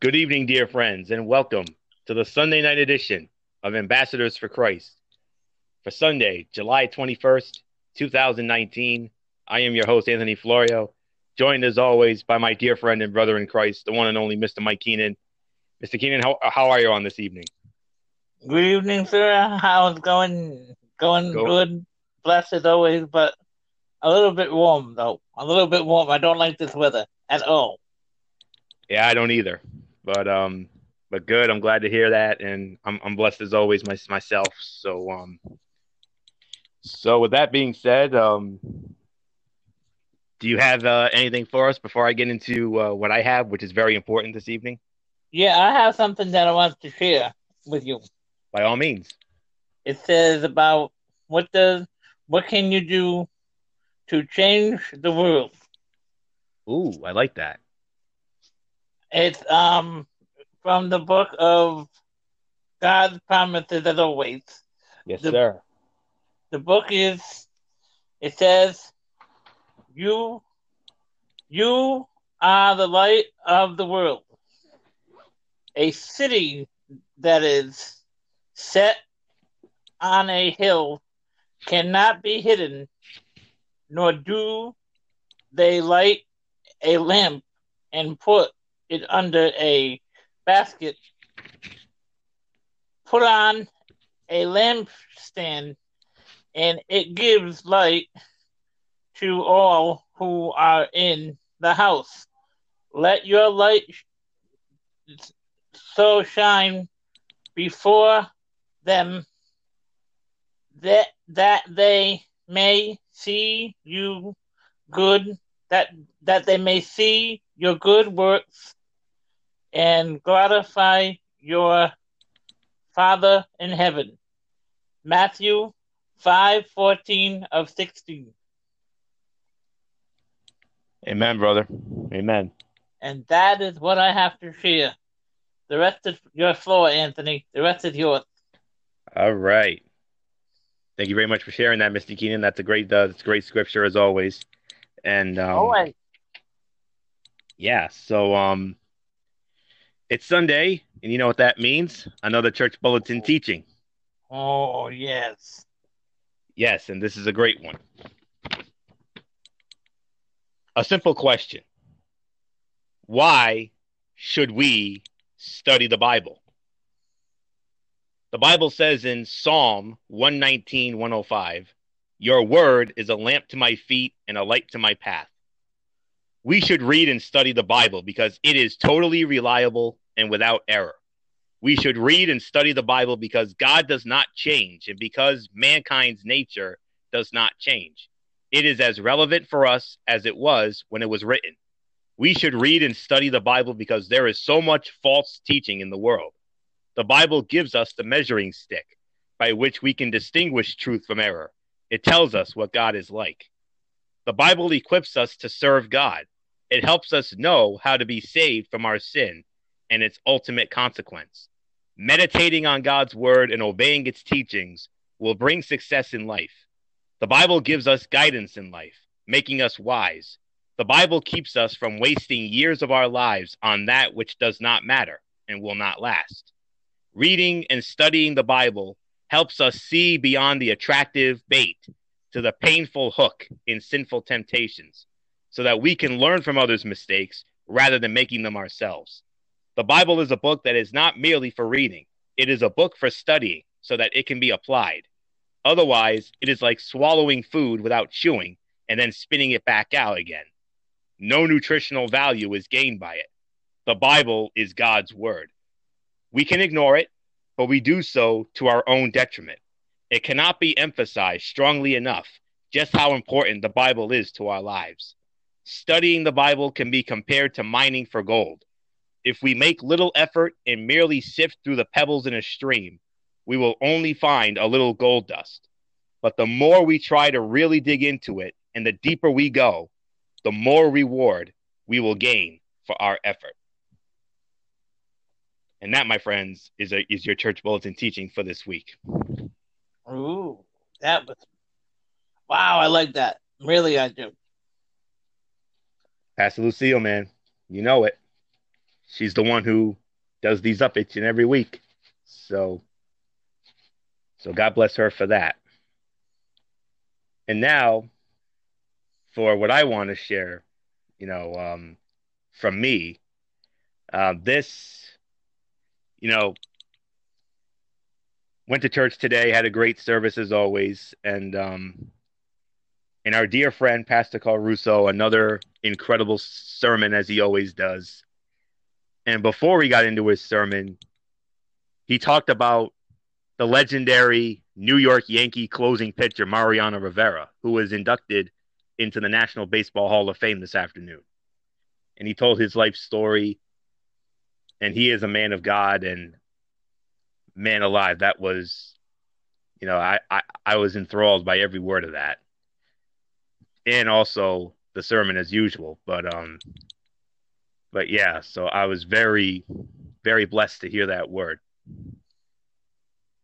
Good evening, dear friends, and welcome to the Sunday night edition of Ambassadors for Christ. For Sunday, July 21st, 2019, I am your host, Anthony Florio, joined as always by my dear friend and brother in Christ, the one and only Mr. Mike Keenan. Mr. Keenan, how, how are you on this evening? Good evening, sir. How's it going? Going Go- good. Blessed as always, but a little bit warm, though. A little bit warm. I don't like this weather at all. Yeah, I don't either, but um, but good. I'm glad to hear that, and I'm I'm blessed as always my, myself. So um, so with that being said, um, do you have uh, anything for us before I get into uh, what I have, which is very important this evening? Yeah, I have something that I want to share with you. By all means. It says about what does what can you do to change the world? Ooh, I like that. It's um from the book of God's promises as always. Yes, The- sir. the book is it says you you are the light of the world a city that is set on a hill cannot be hidden nor do they light a lamp and put it under a basket put on a lampstand and it gives light to all who are in the house. Let your light so shine before them that that they may see you good that that they may see your good works and glorify your Father in heaven. Matthew five fourteen of sixteen. Amen, brother. Amen. And that is what I have to share. The rest is your floor, Anthony. The rest is yours. All right. Thank you very much for sharing that, Mr. Keenan. That's a great, uh, that's great scripture as always. And um, Always. yeah, so um, it's Sunday, and you know what that means? Another church bulletin oh. teaching. Oh yes. Yes, and this is a great one. A simple question Why should we study the Bible? The Bible says in Psalm 119, 105, Your word is a lamp to my feet and a light to my path. We should read and study the Bible because it is totally reliable and without error. We should read and study the Bible because God does not change and because mankind's nature does not change. It is as relevant for us as it was when it was written. We should read and study the Bible because there is so much false teaching in the world. The Bible gives us the measuring stick by which we can distinguish truth from error. It tells us what God is like. The Bible equips us to serve God. It helps us know how to be saved from our sin and its ultimate consequence. Meditating on God's word and obeying its teachings will bring success in life. The Bible gives us guidance in life, making us wise. The Bible keeps us from wasting years of our lives on that which does not matter and will not last. Reading and studying the Bible helps us see beyond the attractive bait to the painful hook in sinful temptations so that we can learn from others' mistakes rather than making them ourselves. The Bible is a book that is not merely for reading, it is a book for studying so that it can be applied. Otherwise, it is like swallowing food without chewing and then spitting it back out again. No nutritional value is gained by it. The Bible is God's word. We can ignore it, but we do so to our own detriment. It cannot be emphasized strongly enough just how important the Bible is to our lives. Studying the Bible can be compared to mining for gold. If we make little effort and merely sift through the pebbles in a stream, we will only find a little gold dust. But the more we try to really dig into it and the deeper we go, the more reward we will gain for our effort. And that, my friends, is a, is your church bulletin teaching for this week. Ooh, that was wow. I like that. Really, I do. Pastor Lucille, man, you know it. she's the one who does these up each and every week. So, so God bless her for that. And now, for what I want to share, you know, um, from me, uh, this, you know, went to church today, had a great service as always, and um, and our dear friend Pastor Carl Russo, another incredible sermon as he always does. And before he got into his sermon, he talked about the legendary New York Yankee closing pitcher Mariano Rivera, who was inducted into the National Baseball Hall of Fame this afternoon. And he told his life story. And he is a man of God. And man alive, that was, you know, I, I, I was enthralled by every word of that. And also the sermon as usual. But um but yeah, so I was very, very blessed to hear that word.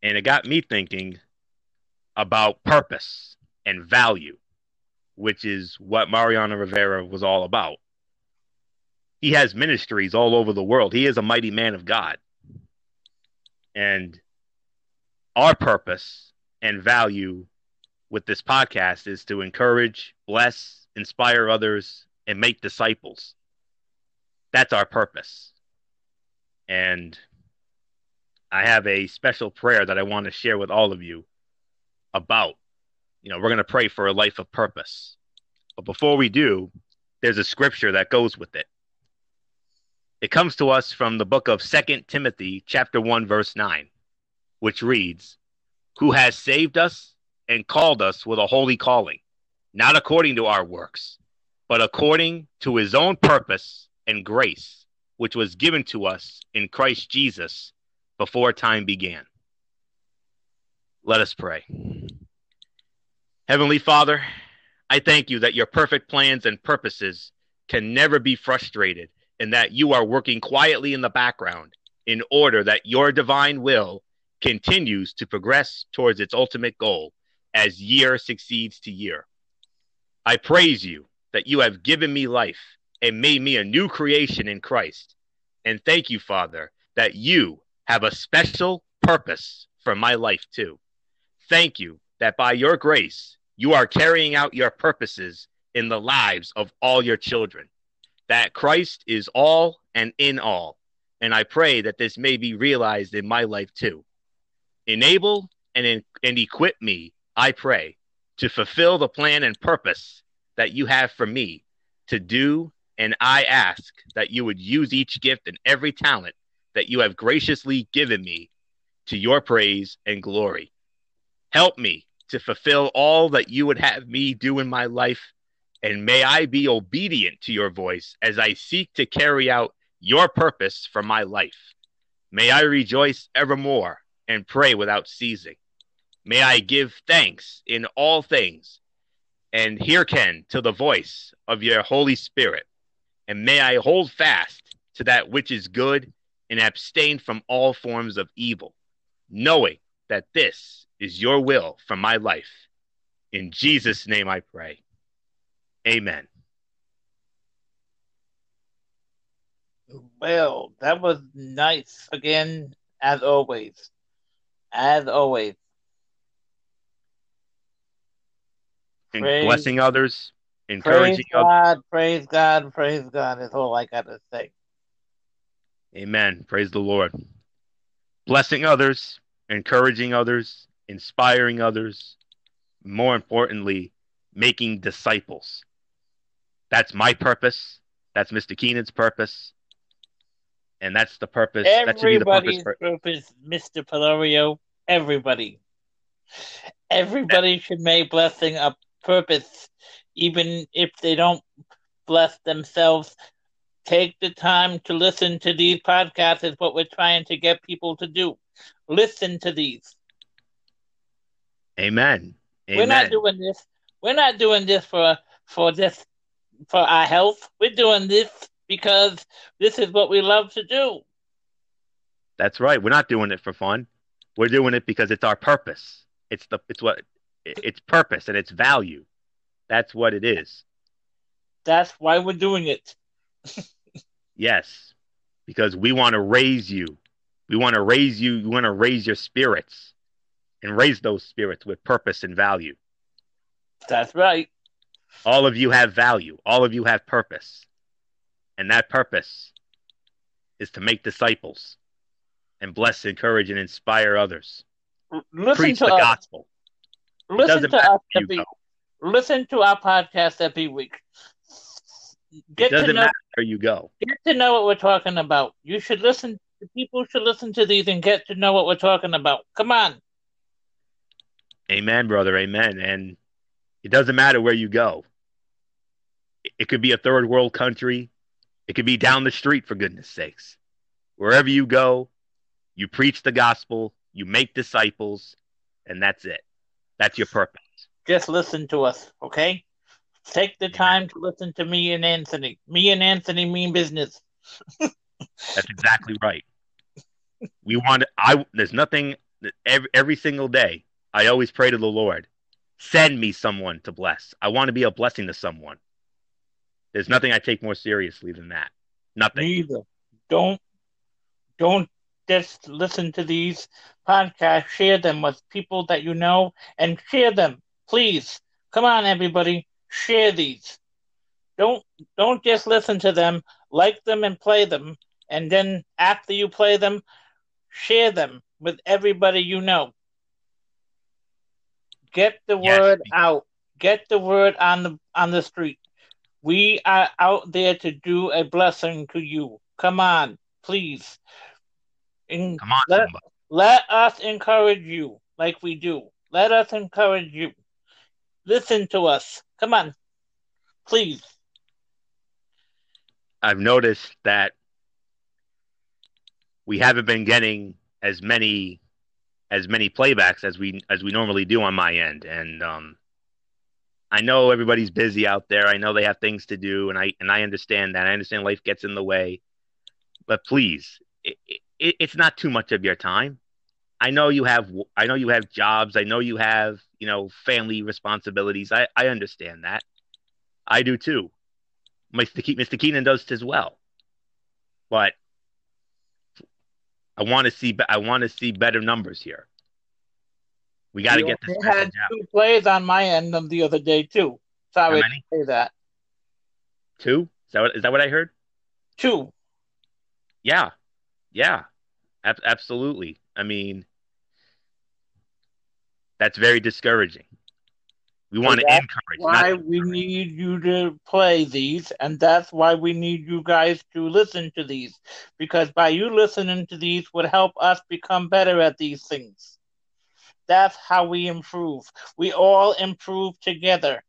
And it got me thinking about purpose and value, which is what Mariano Rivera was all about. He has ministries all over the world. He is a mighty man of God. And our purpose and value with this podcast is to encourage, bless, inspire others, and make disciples. That's our purpose. And I have a special prayer that I want to share with all of you about. You know, we're going to pray for a life of purpose. But before we do, there's a scripture that goes with it. It comes to us from the book of Second Timothy, chapter 1, verse 9, which reads, Who has saved us and called us with a holy calling, not according to our works, but according to his own purpose and grace, which was given to us in Christ Jesus before time began. Let us pray. Heavenly Father, I thank you that your perfect plans and purposes can never be frustrated and that you are working quietly in the background in order that your divine will continues to progress towards its ultimate goal as year succeeds to year. I praise you that you have given me life and made me a new creation in Christ. And thank you, Father, that you have a special purpose for my life too. Thank you that by your grace, you are carrying out your purposes in the lives of all your children that Christ is all and in all. And I pray that this may be realized in my life too. Enable and, and equip me, I pray, to fulfill the plan and purpose that you have for me to do. And I ask that you would use each gift and every talent that you have graciously given me to your praise and glory. Help me to fulfill all that you would have me do in my life and may I be obedient to your voice as I seek to carry out your purpose for my life. May I rejoice evermore and pray without ceasing. May I give thanks in all things and hearken to the voice of your Holy Spirit. And may I hold fast to that which is good and abstain from all forms of evil, knowing that this is your will for my life. In Jesus' name I pray. Amen. Well, that was nice again, as always. As always. And praise, blessing others, encouraging praise God, others. Praise God, praise God is all I got to say. Amen. Praise the Lord. Blessing others, encouraging others, inspiring others, more importantly, making disciples. That's my purpose. That's Mr. Keenan's purpose. And that's the purpose. Everybody's that should be the purpose, for... purpose Mr. Florio. Everybody. Everybody should make blessing a purpose, even if they don't bless themselves. Take the time to listen to these podcasts, is what we're trying to get people to do. Listen to these. Amen. Amen. We're not doing this. We're not doing this for for this for our health. We're doing this because this is what we love to do. That's right. We're not doing it for fun. We're doing it because it's our purpose. It's the it's what it's purpose and it's value. That's what it is. That's why we're doing it. yes. because we want to raise you. We want to raise you. We want to raise your spirits and raise those spirits with purpose and value. That's right. All of you have value. All of you have purpose. And that purpose is to make disciples and bless, encourage, and inspire others. Listen Preach to the us. gospel. Listen to us every. go. Listen to our podcast every week. It Get to doesn't know. matter where you go. Get to know what we're talking about. You should listen. People should listen to these and get to know what we're talking about. Come on. Amen, brother. Amen. And it doesn't matter where you go. It could be a third world country. It could be down the street, for goodness sakes. Wherever you go, you preach the gospel, you make disciples, and that's it. That's your purpose. Just listen to us, okay? Take the time to listen to me and Anthony. Me and Anthony mean business. That's exactly right. We want I there's nothing every, every single day. I always pray to the Lord, send me someone to bless. I want to be a blessing to someone. There's nothing I take more seriously than that. Nothing. Neither. Don't don't just listen to these podcasts. Share them with people that you know and share them, please. Come on, everybody, share these. Don't don't just listen to them, like them and play them, and then after you play them, share them with everybody you know. Get the Yes. word out. Get the word on the on the street. We are out there to do a blessing to you. Come on, please. And Come on, let, somebody. let us encourage you like we do. Let us encourage you. Listen to us. Come on. Please. I've noticed that we haven't been getting as many as many playbacks as we as we normally do on my end and um I know everybody's busy out there. I know they have things to do and I and I understand that. I understand life gets in the way. But please, it, it, it's not too much of your time. I know you have I know you have jobs. I know you have, you know, family responsibilities. I I understand that. I do too. Mr. Ke- Mr. Keenan does as well. But I want to see I want to see better numbers here. We got to get this had message out. two plays on my end of the other day too. Sorry to say that. Two? Is that what, is that what I heard? Two. Yeah, yeah, Ab- absolutely. I mean, that's very discouraging. We want to encourage. Why we need you to play these, and that's why we need you guys to listen to these. Because by you listening to these would help us become better at these things. That's how we improve. We all improve together.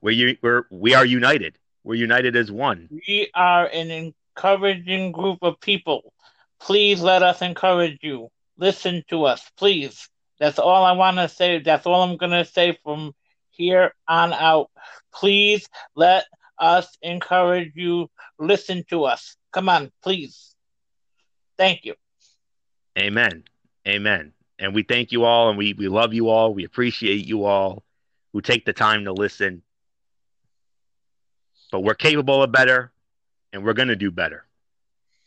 We're, we're we are united. We're united as one. We are an encouraging group of people. Please let us encourage you. Listen to us, please. That's all I want to say. That's all I'm going to say from here on out. Please let us encourage you. Listen to us. Come on, please. Thank you. Amen. Amen. And we thank you all and we, we love you all. We appreciate you all who take the time to listen. But we're capable of better and we're going to do better.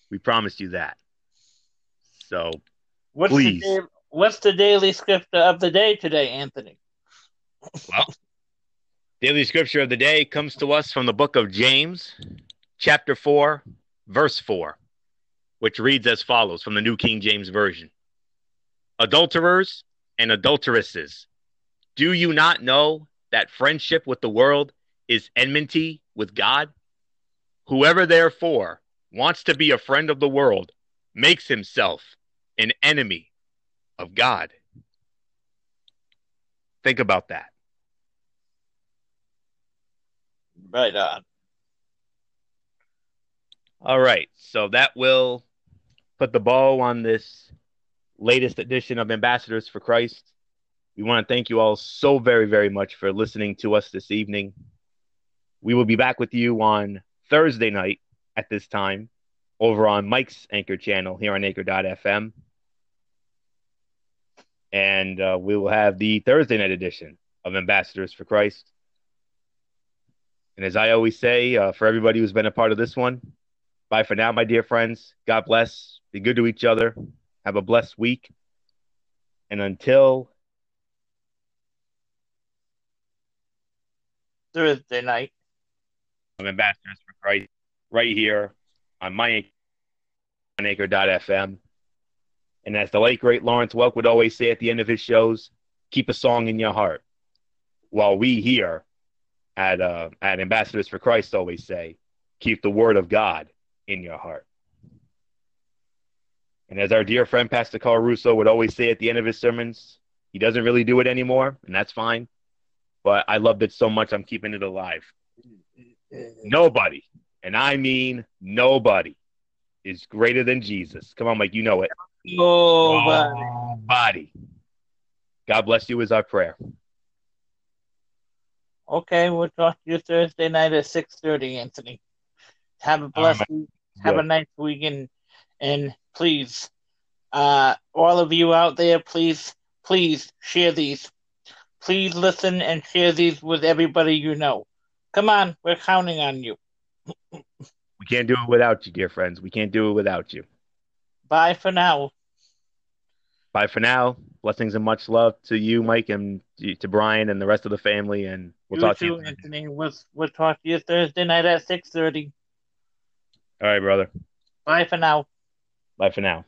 We promise you that. So, What's Please. the da- what's the daily scripture of the day today, Anthony? Well, daily scripture of the day comes to us from the book of James, chapter 4, verse 4, which reads as follows from the New King James Version Adulterers and adulteresses, do you not know that friendship with the world is enmity with God? Whoever therefore wants to be a friend of the world makes himself an enemy of God. Think about that. Right on. All right. So that will put the bow on this latest edition of Ambassadors for Christ. We want to thank you all so very, very much for listening to us this evening. We will be back with you on Thursday night at this time over on Mike's Anchor channel here on Anchor.fm. And uh, we will have the Thursday night edition of Ambassadors for Christ. And as I always say, uh, for everybody who's been a part of this one, Bye for now, my dear friends. God bless. Be good to each other. Have a blessed week. And until Thursday night. I'm Ambassadors for Christ right here on my anchor.fm. And as the late great Lawrence Welk would always say at the end of his shows, keep a song in your heart. While we here at uh, at Ambassadors for Christ always say, keep the word of God in your heart. And as our dear friend Pastor Carl Russo would always say at the end of his sermons, he doesn't really do it anymore, and that's fine. But I loved it so much, I'm keeping it alive. Nobody, and I mean nobody, is greater than Jesus. Come on, Mike, you know it. Nobody. Nobody. God bless you is our prayer. Okay, we'll talk to you Thursday night at six thirty, Anthony. Have a blessed right. Have a nice weekend, and please, uh, all of you out there, please, please share these. Please listen and share these with everybody you know. Come on, we're counting on you. We can't do it without you, dear friends. We can't do it without you. Bye for now. Bye for now. Blessings and much love to you, Mike, and to Brian and the rest of the family. And we'll you talk to you. Anthony. We'll, we'll talk to you Thursday night at six thirty. All right, brother. Bye for now. Bye for now.